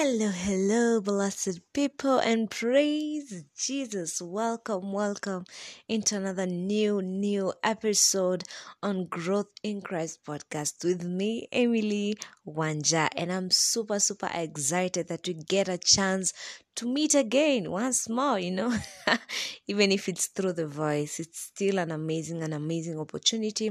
Hello, hello, blessed people, and praise Jesus. Welcome, welcome into another new, new episode on Growth in Christ podcast with me, Emily Wanja. And I'm super, super excited that we get a chance to meet again once more, you know, even if it's through the voice, it's still an amazing, an amazing opportunity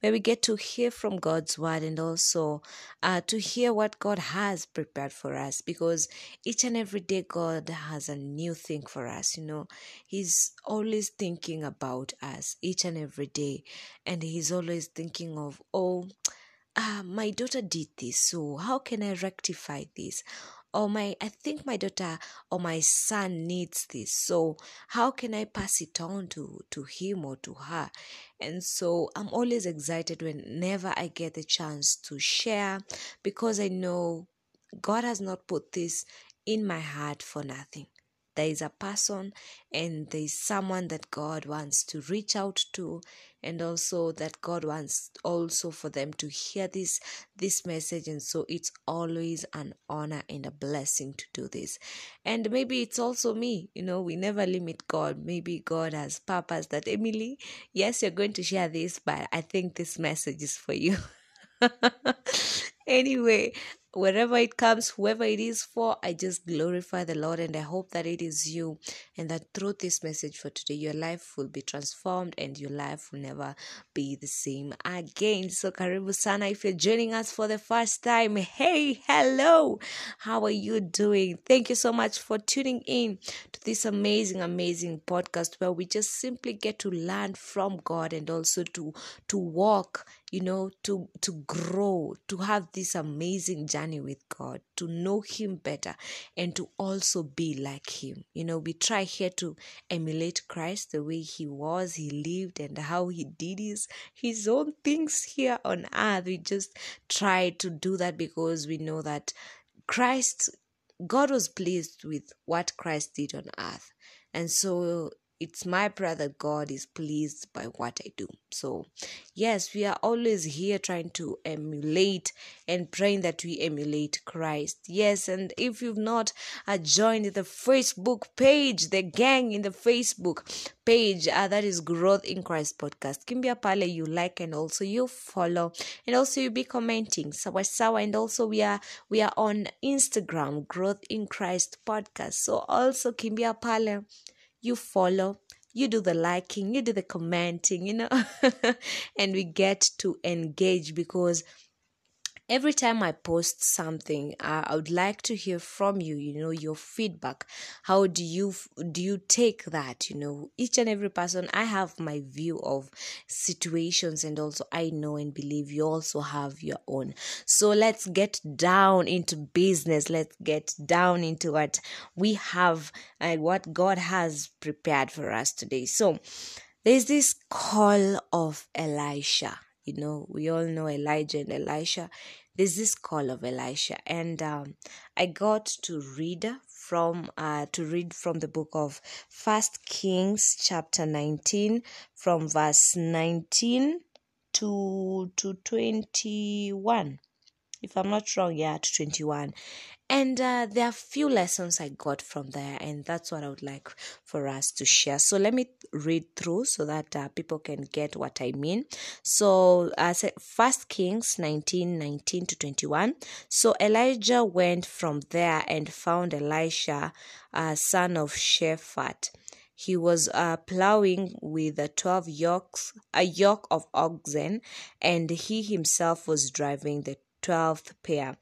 where we get to hear from God's word and also uh, to hear what God has prepared for us because each and every day God has a new thing for us, you know, He's always thinking about us each and every day, and He's always thinking of, oh, ah, my daughter did this, so how can I rectify this? Or my i think my daughter or my son needs this so how can i pass it on to to him or to her? And so i'm always excited whenever i get the chance to share because i know god has not put this in my heart for nothing there is a person and there is someone that God wants to reach out to and also that God wants also for them to hear this this message. And so it's always an honor and a blessing to do this. And maybe it's also me you know we never limit God. Maybe God has purpose that Emily yes you're going to share this but I think this message is for you. Anyway wherever it comes, whoever it is for, I just glorify the Lord and I hope that it is you and that through this message for today, your life will be transformed and your life will never be the same again. So, Karibu Sana, if you're joining us for the first time, hey, hello, how are you doing? Thank you so much for tuning in to this amazing, amazing podcast where we just simply get to learn from God and also to to walk you know to to grow to have this amazing journey with god to know him better and to also be like him. You know we try here to emulate christ the way he was he lived and how he did his his own things here on earth. We just try to do that because we know that christ god was pleased with what christ did on earth. And so it's my prayer that God is pleased by what I do. So, yes, we are always here trying to emulate and praying that we emulate Christ. Yes, and if you've not uh, joined the Facebook page, the gang in the Facebook page, uh, that is Growth in Christ podcast. Kimbia pale you like and also you follow and also you be commenting. Sawa sawa and also we are we are on Instagram, Growth in Christ podcast. So also kimbia pale you follow you do the liking you do the commenting you know and we get to engage because every time i post something i would like to hear from you you know your feedback. How do you do you take that you know? Each and every person i have my view of situations and also i know and believe you also have your own. So let's get down into business. Let's get down into what we have and what god has prepared for us today. So there's this call of elisha. You know we all know elijah and elisha there's this call of elisha and um, i got to read from uh, to read from the book of first kings chapter 19 from verse 19 to to 21 if i'm not wrong yeah to 21 and uh, there are few lessons i got from there and that's what i would like for us to share. So let me read through so that uh, people can get what i mean. So uh, first kings 19 19 to 21 so elijah went from there and found elisha uh, son of shaphat. He was uh, plowing with a 12 yokes a yoke of oxen and he himself was driving the twelfth pair.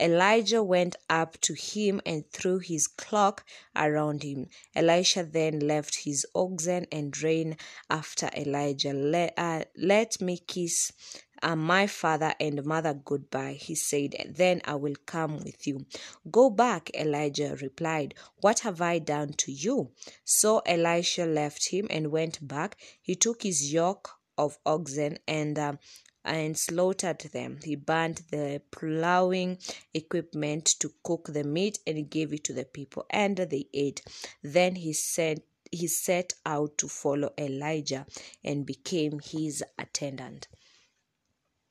Elijah went up to him and threw his cloak around him. Elisha then left his oxen and ran after Elijah. Let, uh, let me kiss uh, my father and mother goodbye, he said, then I will come with you. Go back, Elijah replied. What have I done to you? So Elisha left him and went back. He took his yoke of oxen and uh, and slaughtered them. He burned the plowing equipment to cook the meat and gave it to the people, and they ate. Then he sent he set out to follow Elijah and became his attendant.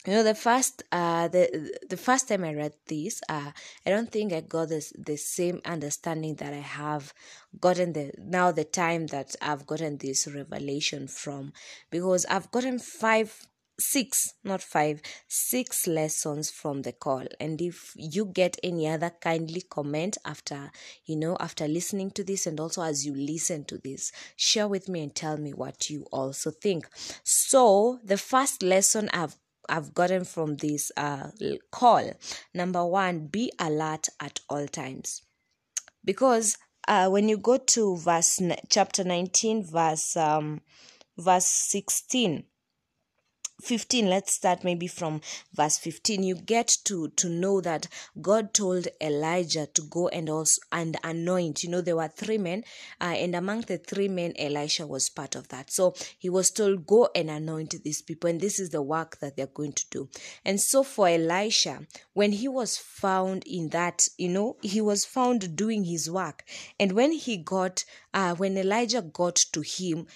you know the first uh the the first time i read this uh i don't think i got this the same understanding that i have gotten the now the time that i've gotten this revelation from because i've gotten five six not five six lessons from the call and if you get any other kindly comment after you know after listening to this and also as you listen to this share with me and tell me what you also think so the first lesson i've I've gotten from this uh, call. Number one, be alert at all times. Because uh, when you go to verse chapter 19, verse um, verse 16, 15 let's start maybe from verse 15 you get to to know that god told elijah to go and also and anoint. You know there were three men uh, and among the three men elisha was part of that. So he was told go and anoint these people and this is the work that they're going to do. And so for elisha when he was found in that you know he was found doing his work. And when he got uh, when elijah got to him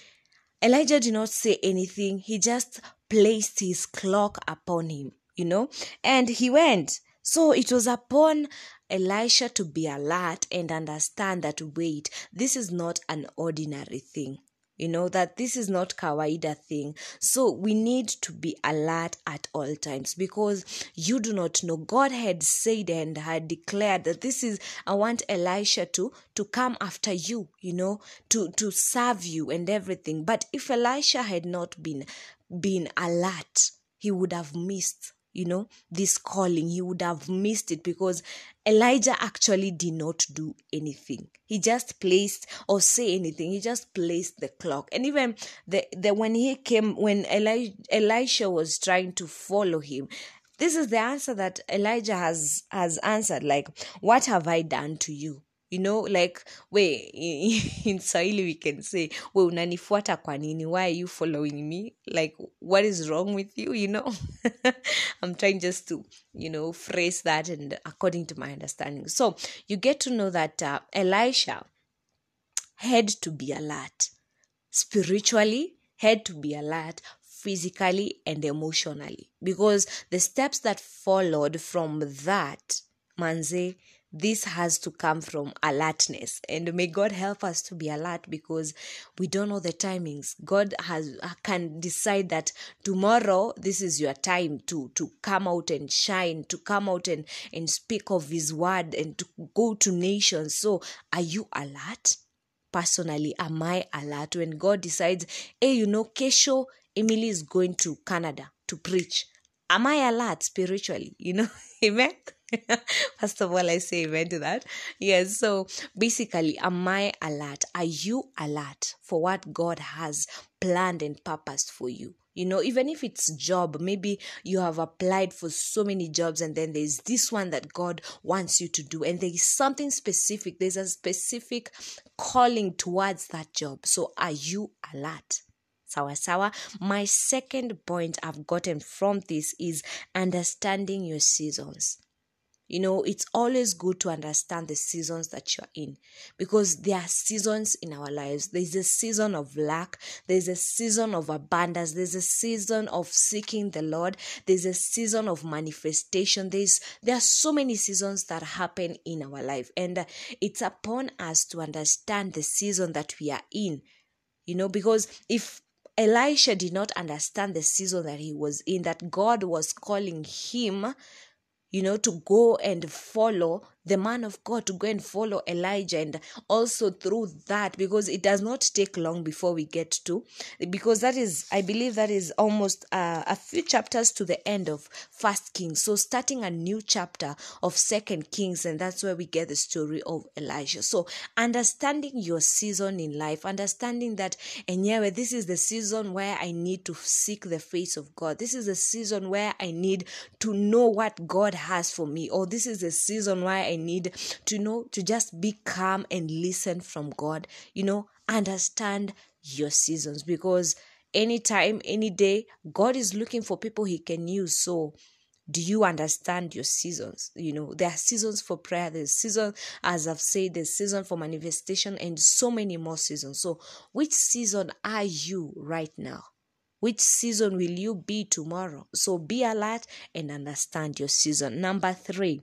Elijah did not say anything. He just placed his cloak upon him, you know, and he went. So it was upon Elisha to be alert and understand that wait, this is not an ordinary thing you know that this is not kawaida thing. So we need to be alert at all times because you do not know. God had said and had declared that this is i want elisha to to come after you you know to to serve you and everything. But if elisha had not been been alert he would have missed you know this calling. He would have missed it because elijah actually did not do anything. He just placed or say anything. He just placed the clock. And even the, the when he came when Eli, elisha was trying to follow him this is the answer that elijah has has answered like what have i done to you you know like we in swahili we can say we unanifuata kwa nini? Why are you following me? Like what is wrong with you? You know? I'm trying just to you know phrase that and according to my understanding. So you get to know that uh, elisha had to be alert. Spiritually had to be alert physically and emotionally. Because the steps that followed from that manze this has to come from alertness. And may god help us to be alert because we don't know the timings. God has can decide that tomorrow this is your time to to come out and shine to come out and and speak of his word and to go to nations. So are you alert? Personally am i alert? When god decides hey you know kesho emily is going to canada to preach am i alert spiritually? You know amen First of all, I say amen to that. Yes, so basically, am I alert? Are you alert for what God has planned and purposed for you? You know, even if it's job, maybe you have applied for so many jobs and then there's this one that God wants you to do, and there is something specific, there's a specific calling towards that job. So, are you alert? sawa sawa my second point i've gotten from this is understanding your seasons you know, it's always good to understand the seasons that you're in because there are seasons in our lives. There's a season of lack, there's a season of abundance, there's a season of seeking the Lord, there's a season of manifestation. There's there are so many seasons that happen in our life, and uh, it's upon us to understand the season that we are in. You know, because if Elisha did not understand the season that he was in, that God was calling him you know, to go and follow the man of God, to go and follow Elijah, and also through that, because it does not take long before we get to, because that is, I believe, that is almost uh, a few chapters to the end of First Kings. So starting a new chapter of Second Kings, and that's where we get the story of Elijah. So understanding your season in life, understanding that, and yeah, this is the season where I need to seek the face of God. This is the season where I need to know what God has for me, or this is the season where I need to know to just be calm and listen from God. You know, understand your seasons because anytime, any day, God is looking for people He can use. So, do you understand your seasons? You know, there are seasons for prayer, there's season, as I've said, there's season for manifestation, and so many more seasons. So, which season are you right now? which season will you be tomorrow so be alert and understand your season number three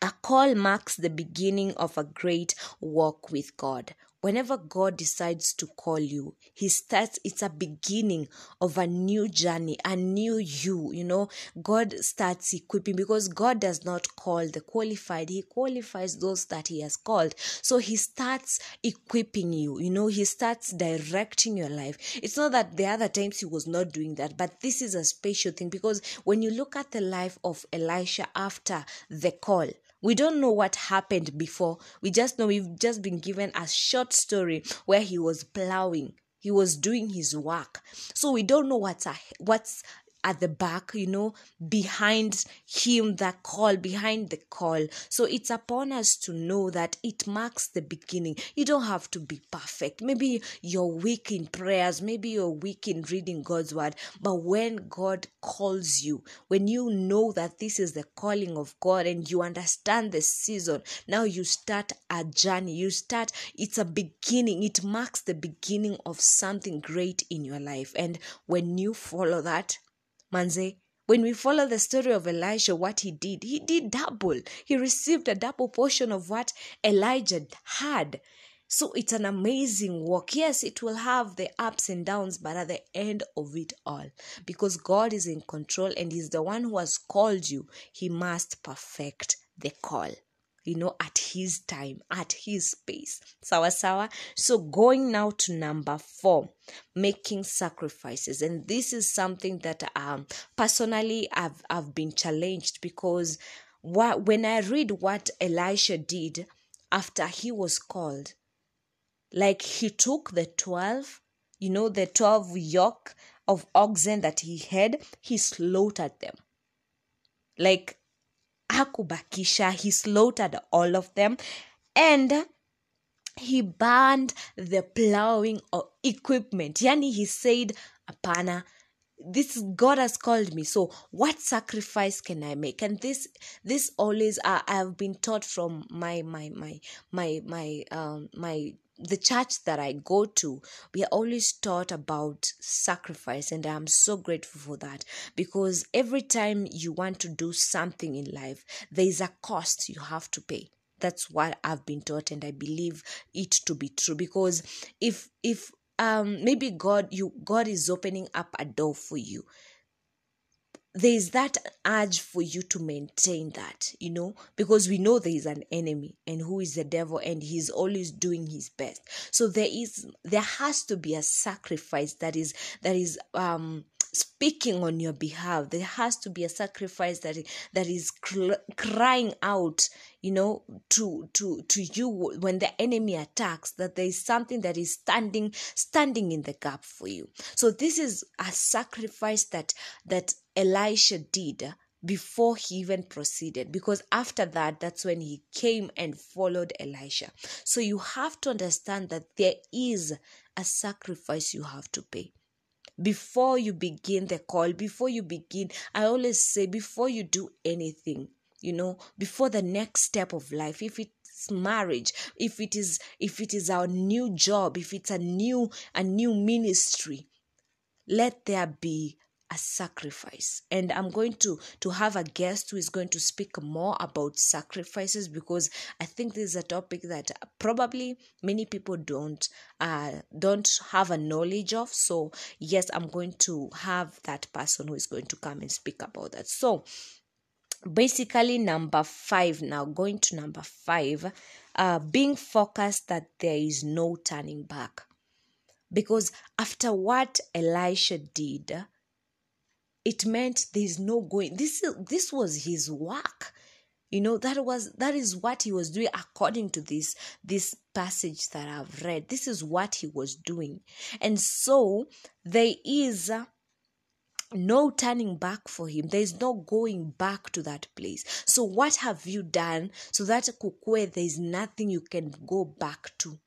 a call marks the beginning of a great walk with God. Whenever God decides to call you, He starts, it's a beginning of a new journey, a new you. You know, God starts equipping because God does not call the qualified, He qualifies those that He has called. So He starts equipping you, you know, He starts directing your life. It's not that the other times He was not doing that, but this is a special thing because when you look at the life of Elisha after the call, we don't know what happened before. We just know we've just been given a short story where he was plowing. He was doing his work. So we don't know what's a, what's at the back, you know, behind him, the call, behind the call. So it's upon us to know that it marks the beginning. You don't have to be perfect. Maybe you're weak in prayers, maybe you're weak in reading God's word, but when God calls you, when you know that this is the calling of God and you understand the season, now you start a journey. You start, it's a beginning, it marks the beginning of something great in your life. And when you follow that, Manze, when we follow the story of Elisha, what he did, he did double. He received a double portion of what Elijah had. So it's an amazing walk. Yes, it will have the ups and downs, but at the end of it all, because God is in control and He's the one who has called you, He must perfect the call you know, at his time, at his pace. Sawa sawa. So going now to number four, making sacrifices. And this is something that um personally I've I've been challenged because what when I read what Elisha did after he was called, like he took the twelve, you know, the twelve yoke of oxen that he had, he slaughtered them. Like hakubakisha he slaughtered all of them and he banned the plowing equipment. Yani he said apana this god has called me so what sacrifice can i make? And this this always uh, i have been taught from my my my my my um my the church that I go to, we are always taught about sacrifice, and I'm so grateful for that because every time you want to do something in life, there is a cost you have to pay. That's what I've been taught, and I believe it to be true because if if um maybe God you God is opening up a door for you there is that urge for you to maintain that, you know, because we know there is an enemy and who is the devil and he's always doing his best. So there is there has to be a sacrifice that is that is um speaking on your behalf there has to be a sacrifice that that is cl- crying out you know to to to you when the enemy attacks that there is something that is standing standing in the gap for you. So this is a sacrifice that that elisha did before he even proceeded because after that that's when he came and followed elisha. So you have to understand that there is a sacrifice you have to pay. Before you begin the call, before you begin, I always say, before you do anything, you know, before the next step of life, if it's marriage, if it is, if it is our new job, if it's a new, a new ministry, let there be a sacrifice. And i'm going to to have a guest who is going to speak more about sacrifices because i think this is a topic that probably many people don't uh don't have a knowledge of. So yes i'm going to have that person who is going to come and speak about that. So basically number five now going to number five uh being focused that there is no turning back. Because after what elisha did it meant there's no going this is this was his work. You know that was that is what he was doing according to this this passage that i've read. This is what he was doing. And so there is no turning back for him. There is no going back to that place. So what have you done so that kukwe there is nothing you can go back to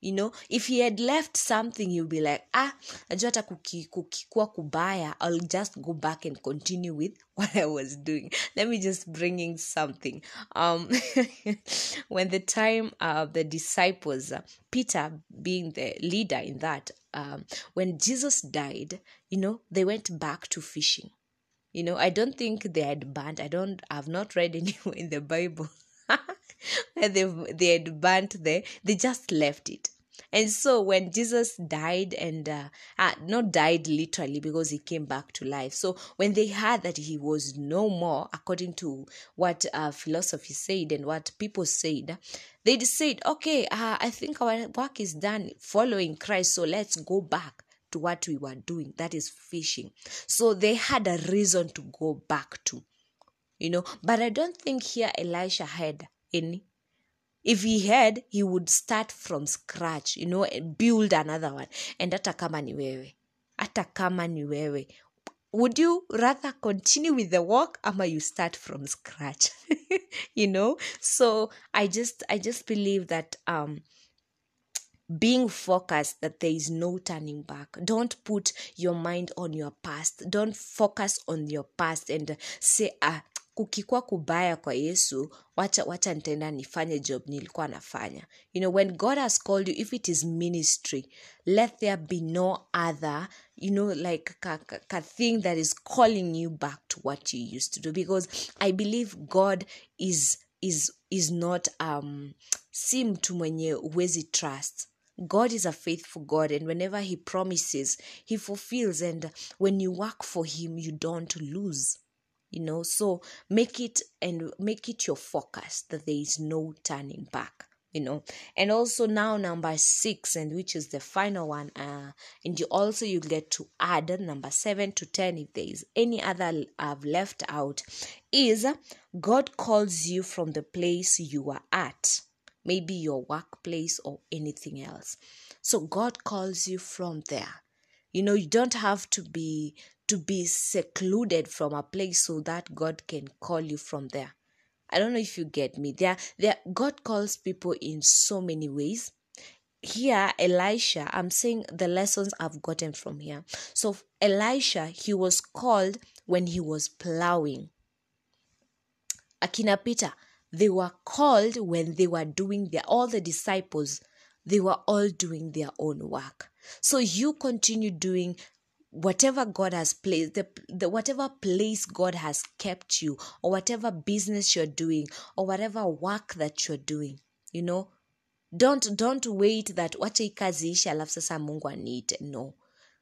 you know if he had left something you'll be like ah najua hata kuki- kukikuwa kubaya i'll just go back and continue with what i was doing. Let me just bring in something. Um when the time uh, the disciples uh, peter being the leader in that um, when jesus died you know they went back to fishing. You know i don't think they had burnt i don't i've not read anywhere in the bible where they they had burnt there they just left it and so when jesus died and uh, uh, not died literally because he came back to life. So when they heard that he was no more according to what uh, philosophy said and what people said they said okay uh, i think our work is done following christ so let's go back to what we were doing. That is fishing. So they had a reason to go back to you know. But i don't think here elisha had any if he had he would start from scratch you know and build another one. And hata kama ni wewe. Hata kama ni wewe. Would you rather continue with the work ama you start from scratch? You know? So i just i just believe that um being focused that there is no turning back. Don't put your mind on your past. Don't focus on your past and say, ah, kukikuwa kubaya kwa yesu wacha wacha nitaenda nifanye job nilikuwa nafanya you know when god has called you if it is ministry let there be no other you know like ka, ka, ka thing that is calling you back to what you used to do because i believe god is is is not um si mtu mwenye uwezi trust God is a faithful God, and whenever He promises, He fulfills. And when you work for Him, you don't lose. You know, so make it and make it your focus that there is no turning back. You know, and also now number six, and which is the final one, uh, and you also you get to add number seven to ten if there is any other I've left out, is God calls you from the place you are at maybe your workplace or anything else. So God calls you from there. You know, you don't have to be to be secluded from a place so that God can call you from there. I don't know if you get me. There, there God calls people in so many ways. Here, Elisha, I'm saying the lessons I've gotten from here. So Elisha, he was called when he was plowing. Akina Peter, they were called when they were doing their all the disciples they were all doing their own work so you continue doing whatever god has placed the, the whatever place god has kept you or whatever business you're doing or whatever work that you're doing you know don't don't wait that wacha hii kazi ishe alafu sasa mungu aniite. No.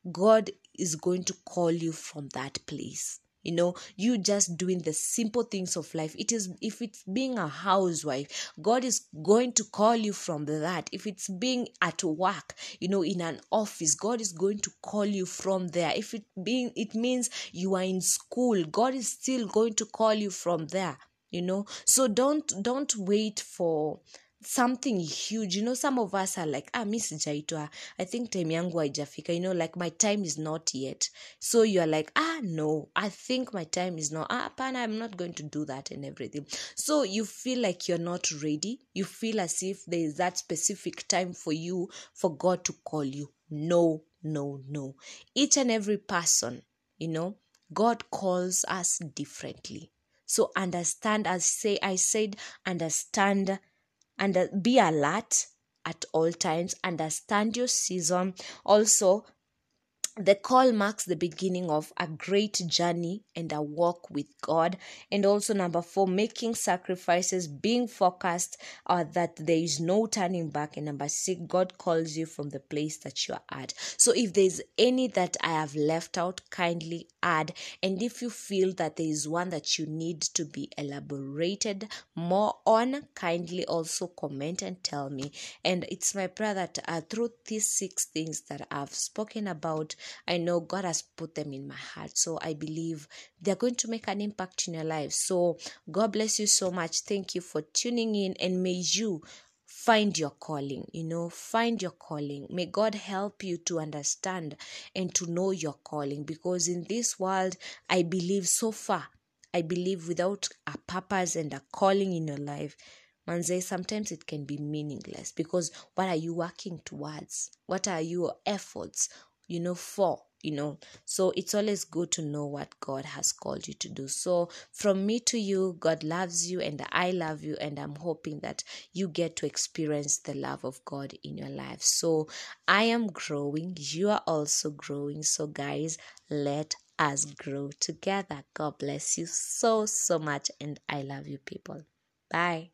God is going to call you from that place you know you just doing the simple things of life. It is if it's being a housewife god is going to call you from that. If it's being at work you know in an office god is going to call you from there. If it being it means you are in school god is still going to call you from there you know. So don't don't wait for something huge. You know some of us are like ah mi sijaitwa i think time yangu haijafika. You know like my time is not yet. So you're like ah no i think my time is not ah pana i'm not going to do that and everything. So you feel like you're not ready. You feel as if there is that specific time for you for god to call you. No no no. Each and every person you know god calls us differently. So understand as say i said understand and be alert at all times understand your season also the call marks the beginning of a great journey and a walk with God. And also, number four, making sacrifices, being focused uh, that there is no turning back. And number six, God calls you from the place that you are at. So, if there's any that I have left out, kindly add. And if you feel that there is one that you need to be elaborated more on, kindly also comment and tell me. And it's my prayer that uh, through these six things that I've spoken about, I know God has put them in my heart. So I believe they're going to make an impact in your life. So God bless you so much. Thank you for tuning in and may you find your calling you know find your calling. May god help you to understand and to know your calling because in this world i believe so far i believe without a purpose and a calling in your life manze sometimes it can be meaningless because what are you working towards? What are your efforts you know for you know. So it's always good to know what god has called you to do. So from me to you god loves you and i love you and i'm hoping that you get to experience the love of god in your life. So i am growing you are also growing. So guys let us grow together. God bless you so so much and i love you people. Bye